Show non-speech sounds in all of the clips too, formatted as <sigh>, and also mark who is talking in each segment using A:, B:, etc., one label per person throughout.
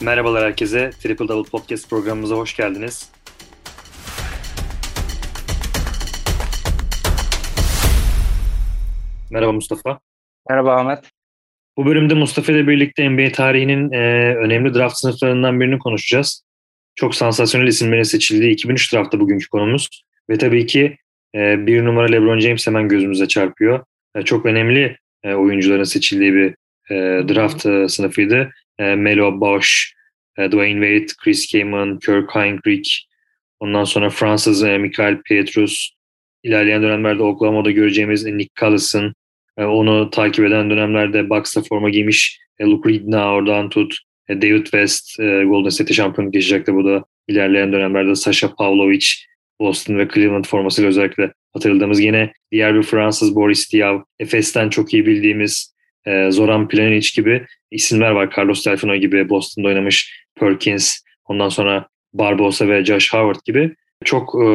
A: Merhabalar herkese. Triple Double Podcast programımıza hoş geldiniz. Merhaba Mustafa.
B: Merhaba Ahmet.
A: Bu bölümde Mustafa ile birlikte NBA tarihinin e, önemli draft sınıflarından birini konuşacağız. Çok sansasyonel isimlerin seçildiği 2003 draftta bugünkü konumuz. Ve tabii ki e, bir numara LeBron James hemen gözümüze çarpıyor. E, çok önemli e, oyuncuların seçildiği bir e, draft e, sınıfıydı. E, Melo Bosch, Dwayne Wade, Chris Kaman, Kirk Heinrich, ondan sonra Fransız e, Michael Pietrus, ilerleyen dönemlerde Oklahoma'da göreceğimiz Nick Collison, e, onu takip eden dönemlerde Bucks'ta forma giymiş Luke Ridna oradan tut, David West Golden State şampiyonluk yaşayacaktı. Bu da ilerleyen dönemlerde Sasha Pavlovic, Boston ve Cleveland formasıyla özellikle hatırladığımız yine diğer bir Fransız Boris Diaw, Efes'ten çok iyi bildiğimiz Zoran Planic gibi isimler var. Carlos Delfino gibi Boston'da oynamış Perkins, ondan sonra Barbosa ve Josh Howard gibi çok e,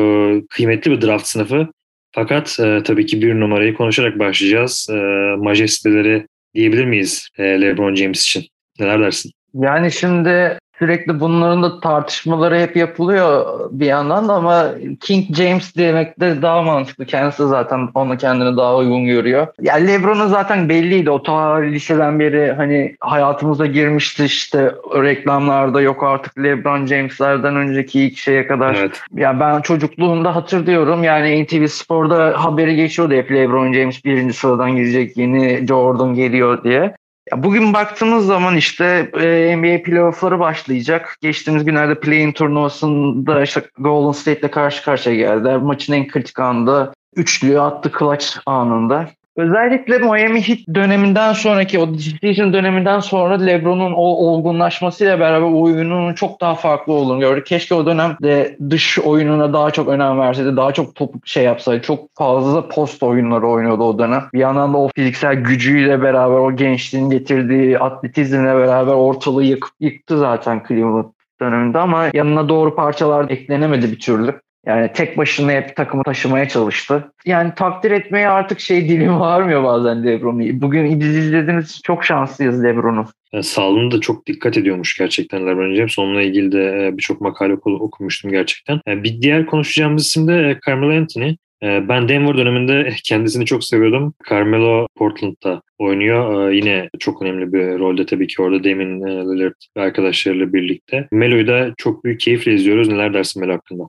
A: kıymetli bir draft sınıfı. Fakat e, tabii ki bir numarayı konuşarak başlayacağız. E, majesteleri diyebilir miyiz e, LeBron James için? Neler dersin?
B: Yani şimdi sürekli bunların da tartışmaları hep yapılıyor bir yandan da ama King James demek de daha mantıklı. Kendisi zaten onu kendini daha uygun görüyor. Yani LeBron'un zaten belliydi. O ta liseden beri hani hayatımıza girmişti işte reklamlarda yok artık LeBron James'lerden önceki ilk şeye kadar. Evet. Yani ben çocukluğumda hatırlıyorum yani NTV Spor'da haberi geçiyordu hep LeBron James birinci sıradan gidecek yeni Jordan geliyor diye. Ya bugün baktığımız zaman işte e, NBA playoff'ları başlayacak. Geçtiğimiz günlerde play-in turnuvasında işte Golden State'le karşı karşıya geldi. Maçın en kritik anında üçlüyü attı clutch anında. Özellikle Miami Heat döneminden sonraki o decision döneminden sonra LeBron'un o olgunlaşmasıyla beraber oyununun çok daha farklı olduğunu gördük. Keşke o dönemde dış oyununa daha çok önem verseydi, daha çok top şey yapsaydı. Çok fazla post oyunları oynuyordu o dönem. Bir yandan da o fiziksel gücüyle beraber o gençliğin getirdiği atletizmle beraber ortalığı yıkıp yıktı zaten Cleveland döneminde ama yanına doğru parçalar eklenemedi bir türlü. Yani tek başına hep takımı taşımaya çalıştı. Yani takdir etmeye artık şey dilim <laughs> varmıyor bazen Lebron'u. Bugün biz izlediğimiz çok şanslıyız Lebron'u.
A: Yani sağlığına da çok dikkat ediyormuş gerçekten LeBron James. Onunla ilgili de e, birçok makale okumuştum gerçekten. E, bir diğer konuşacağımız isim de e, Carmelo Anthony. Ben Denver döneminde <laughs> kendisini çok seviyordum. Carmelo Portland'da oynuyor. Yine çok önemli bir rolde tabii ki orada Damian Lillard ve arkadaşlarıyla birlikte. Melo'yu da çok büyük keyifle izliyoruz. Neler dersin Melo hakkında?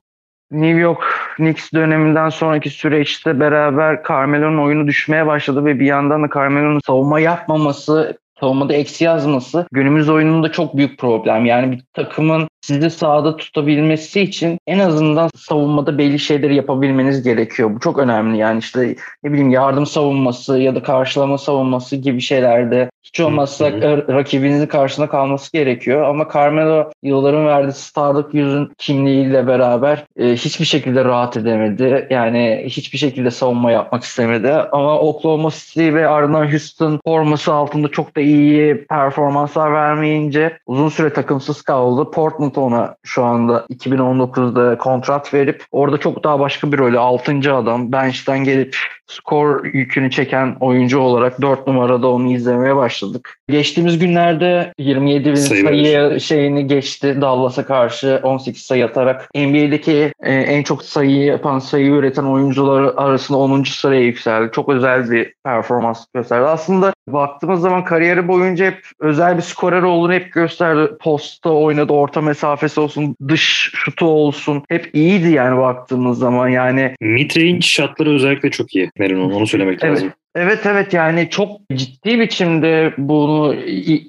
B: New York Knicks döneminden sonraki süreçte beraber Carmelo'nun oyunu düşmeye başladı ve bir yandan da Carmelo'nun savunma yapmaması savunmada eksi yazması günümüz oyununda çok büyük problem. Yani bir takımın sizi sahada tutabilmesi için en azından savunmada belli şeyleri yapabilmeniz gerekiyor. Bu çok önemli. Yani işte ne bileyim yardım savunması ya da karşılama savunması gibi şeylerde hiç olmazsa rakibinizin karşısında kalması gerekiyor. Ama Carmelo yılların verdiği starlık yüzün kimliğiyle beraber e, hiçbir şekilde rahat edemedi. Yani hiçbir şekilde savunma yapmak istemedi. Ama Oklahoma City ve ardından Houston forması altında çok da iyi performanslar vermeyince uzun süre takımsız kaldı. Portland Portland ona şu anda 2019'da kontrat verip orada çok daha başka bir rolü 6. adam bench'ten gelip skor yükünü çeken oyuncu olarak 4 numarada onu izlemeye başladık. Geçtiğimiz günlerde 27 bin sayı, sayı şeyini geçti Dallas'a karşı 18 sayı atarak NBA'deki e, en çok sayı yapan, sayı üreten oyuncular arasında 10. sıraya yükseldi. Çok özel bir performans gösterdi. Aslında baktığımız zaman kariyeri boyunca hep özel bir skorer olduğunu hep gösterdi. Posta oynadı, orta mesafesi olsun, dış şutu olsun. Hep iyiydi yani baktığımız zaman. Yani
A: mid-range şatları özellikle çok iyi. Merin onu söylemek
B: evet.
A: lazım.
B: Evet evet yani çok ciddi biçimde bunu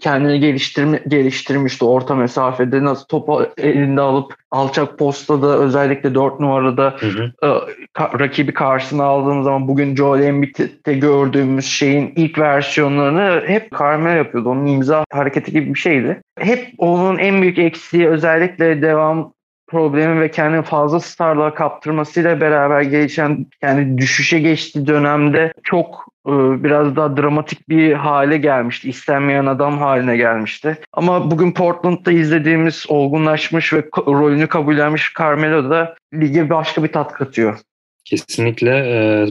B: kendini geliştirme, geliştirmişti orta mesafede nasıl topu elinde alıp alçak postada özellikle 4 numarada hı hı. E, ka, rakibi karşısına aldığım zaman bugün Joel Embiid'de gördüğümüz şeyin ilk versiyonlarını hep Carmelo yapıyordu. Onun imza hareketi gibi bir şeydi. Hep onun en büyük eksiği özellikle devam problemi ve kendini fazla starlığa kaptırmasıyla beraber gelişen yani düşüşe geçtiği dönemde çok e, biraz daha dramatik bir hale gelmişti. İstenmeyen adam haline gelmişti. Ama bugün Portland'da izlediğimiz olgunlaşmış ve rolünü kabullenmiş Carmelo da lige başka bir tat katıyor.
A: Kesinlikle.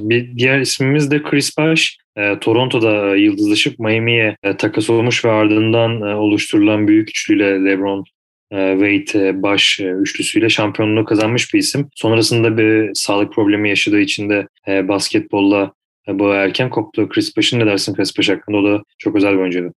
A: Bir diğer ismimiz de Chris Bosh. Toronto'da yıldızlaşıp Miami'ye takas olmuş ve ardından oluşturulan büyük üçlüyle LeBron, Wade, Bosh üçlüsüyle şampiyonluğu kazanmış bir isim. Sonrasında bir sağlık problemi yaşadığı için de basketbolla bu erken koptu. Chris Bosh'un ne dersin Chris Bosh hakkında? O da çok özel bir oyuncuydu.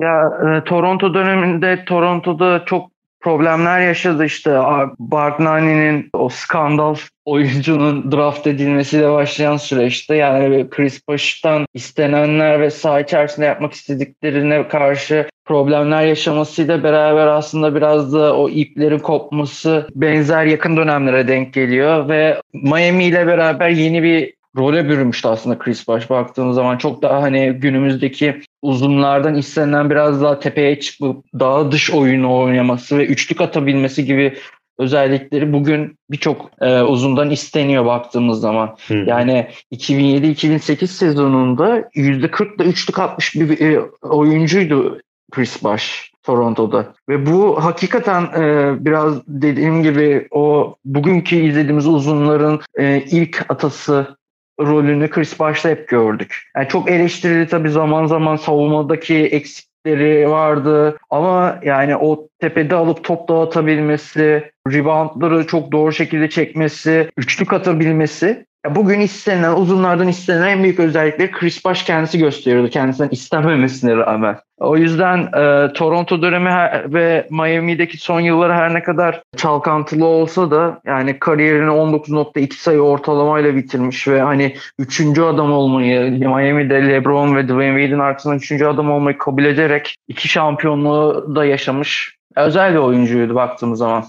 B: Ya e, Toronto döneminde Toronto'da çok problemler yaşadı işte. Bargnani'nin o skandal oyuncunun draft edilmesiyle başlayan süreçte yani Chris Bosh'tan istenenler ve saha içerisinde yapmak istediklerine karşı problemler yaşamasıyla beraber aslında biraz da o iplerin kopması benzer yakın dönemlere denk geliyor ve Miami ile beraber yeni bir role bürümüştü aslında Chris Bosh baktığımız zaman. Çok daha hani günümüzdeki uzunlardan istenen biraz daha tepeye çıkıp daha dış oyunu oynaması ve üçlük atabilmesi gibi özellikleri bugün birçok e, uzundan isteniyor baktığımız zaman. Hmm. Yani 2007-2008 sezonunda %40'da üçlük atmış bir e, oyuncuydu Chris Bosh. Toronto'da. Ve bu hakikaten e, biraz dediğim gibi o bugünkü izlediğimiz uzunların e, ilk atası rolünü Chris Bosh'ta hep gördük. Yani çok eleştirili tabii zaman zaman savunmadaki eksikleri vardı ama yani o tepede alıp top dağıtabilmesi, reboundları çok doğru şekilde çekmesi, üçlük atabilmesi Bugün istenen, uzunlardan istenen en büyük özellikleri Chris Bosh kendisi gösteriyordu kendisinden istenmemesine rağmen. O yüzden e, Toronto dönemi ve Miami'deki son yılları her ne kadar çalkantılı olsa da yani kariyerini 19.2 sayı ortalamayla bitirmiş ve hani üçüncü adam olmayı Miami'de LeBron ve Dwayne Wade'in arkasından üçüncü adam olmayı kabul ederek iki şampiyonluğu da yaşamış. Özel bir oyuncuydu baktığımız zaman.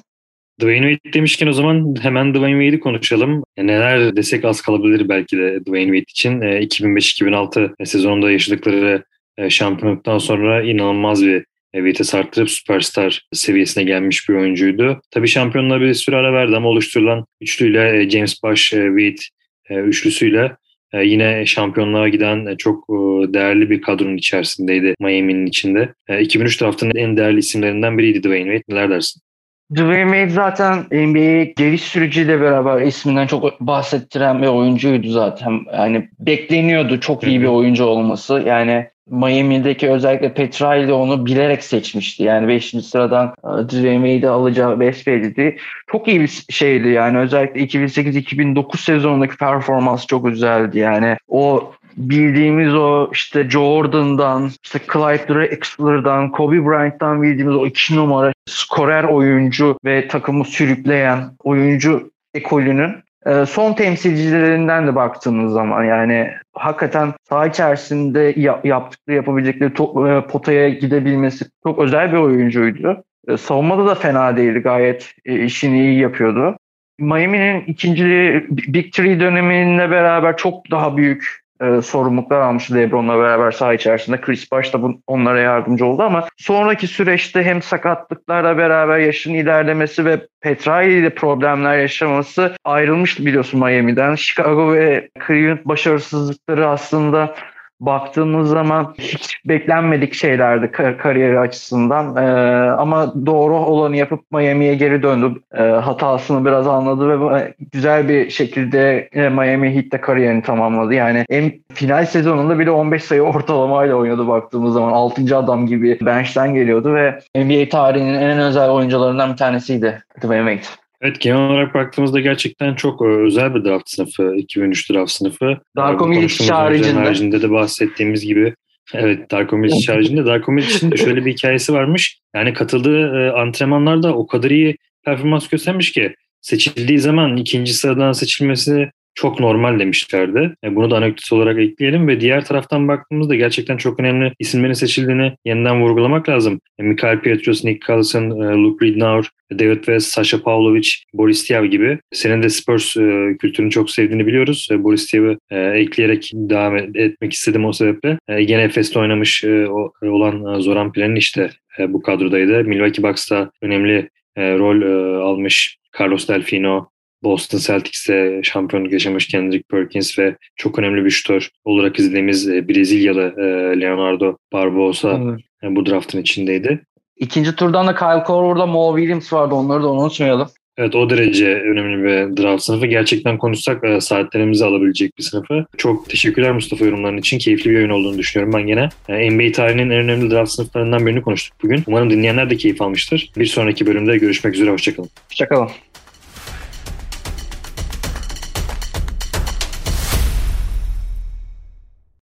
A: Dwayne Wade demişken o zaman hemen Dwayne Wade'i konuşalım. E, neler desek az kalabilir belki de Dwayne Wade için. 2005-2006 e, sezonunda yaşadıkları e, şampiyonluktan sonra inanılmaz bir vites arttırıp süperstar seviyesine gelmiş bir oyuncuydu. Tabii şampiyonluğa bir süre ara verdi ama oluşturulan üçlüyle James Bosh, Wade üçlüsüyle yine şampiyonluğa giden çok değerli bir kadronun içerisindeydi Miami'nin içinde. 2003 draftının en değerli isimlerinden biriydi Dwayne Wade. Neler dersin?
B: Dwayne Wade zaten NBA'ye geliş süreciyle beraber isminden çok bahsettiren bir oyuncuydu zaten. Yani bekleniyordu çok iyi bir oyuncu olması. Yani Miami'deki özellikle Petraili onu bilerek seçmişti. Yani 5. sıradan e, Dwayne Wade'i alacağı belliydi. Çok iyi bir şeydi yani özellikle 2008-2009 sezonundaki performans çok güzeldi. Yani o bildiğimiz o işte Jordan'dan, işte Clyde Drexler'dan, Kobe Bryant'tan bildiğimiz o iki numara skorer oyuncu ve takımı sürükleyen oyuncu ekolünün e, son temsilcilerinden de baktığımız zaman yani hakikaten saha içerisinde yaptıkları yapabilecekleri to- e, potaya gidebilmesi çok özel bir oyuncuydu. E, savunmada da fena değildi gayet işini iyi yapıyordu. Miami'nin ikinci Big Three döneminde beraber çok daha büyük e, sorumluluklar almıştı LeBron'la beraber saha içerisinde. Chris Bosh da bu, onlara yardımcı oldu ama sonraki süreçte hem sakatlıklarla beraber yaşın ilerlemesi ve Petraili ile problemler yaşaması ayrılmıştı biliyorsun Miami'den. Chicago ve Cleveland başarısızlıkları aslında baktığımız zaman hiç beklenmedik şeylerdi kar- kariyeri açısından. Ee, ama doğru olanı yapıp Miami'ye geri döndü. Ee, hatasını biraz anladı ve güzel bir şekilde e, Miami Heat'te kariyerini tamamladı. Yani en final sezonunda bile 15 sayı ortalamayla oynadı baktığımız zaman. 6. adam gibi bench'ten geliyordu ve NBA tarihinin en özel oyuncularından bir tanesiydi Dwayne Wade.
A: Evet genel olarak baktığımızda gerçekten çok e, özel bir draft sınıfı 2003 draft sınıfı.
B: Darko Milic haricinde.
A: haricinde de bahsettiğimiz gibi Evet Darko Milic haricinde. Darko Milic'in <laughs> şöyle bir hikayesi varmış. Yani katıldığı e, antrenmanlarda o kadar iyi performans göstermiş ki seçildiği zaman ikinci sıradan seçilmesi çok normal demişlerdi. E, bunu da anekdot olarak ekleyelim ve diğer taraftan baktığımızda gerçekten çok önemli isimlerin seçildiğini yeniden vurgulamak lazım. E, Mikael Pietrus, Nick Collison, e, Luke Ridnour, David West, Sasha Pavlovic, Boris Diaw gibi. Senin de Spurs kültürünü çok sevdiğini biliyoruz. Boris Diaw'ı ekleyerek devam etmek istedim o sebeple. Yine Efes'te oynamış olan Zoran Plan'in işte bu kadrodaydı. Milwaukee Bucks'ta önemli rol almış Carlos Delfino, Boston Celtics'te şampiyonluk yaşamış Kendrick Perkins ve çok önemli bir şutör olarak izlediğimiz e, Brezilyalı e, Leonardo Barbosa evet. bu draftın içindeydi.
B: İkinci turdan da Kyle Korver'da Mo Williams vardı. Onları da unutmayalım.
A: Evet o derece önemli bir draft sınıfı. Gerçekten konuşsak e, saatlerimizi alabilecek bir sınıfı. Çok teşekkürler Mustafa yorumların için. Keyifli bir oyun olduğunu düşünüyorum ben gene. E, NBA tarihinin en önemli draft sınıflarından birini konuştuk bugün. Umarım dinleyenler de keyif almıştır. Bir sonraki bölümde görüşmek üzere. Hoşçakalın.
B: Hoşçakalın.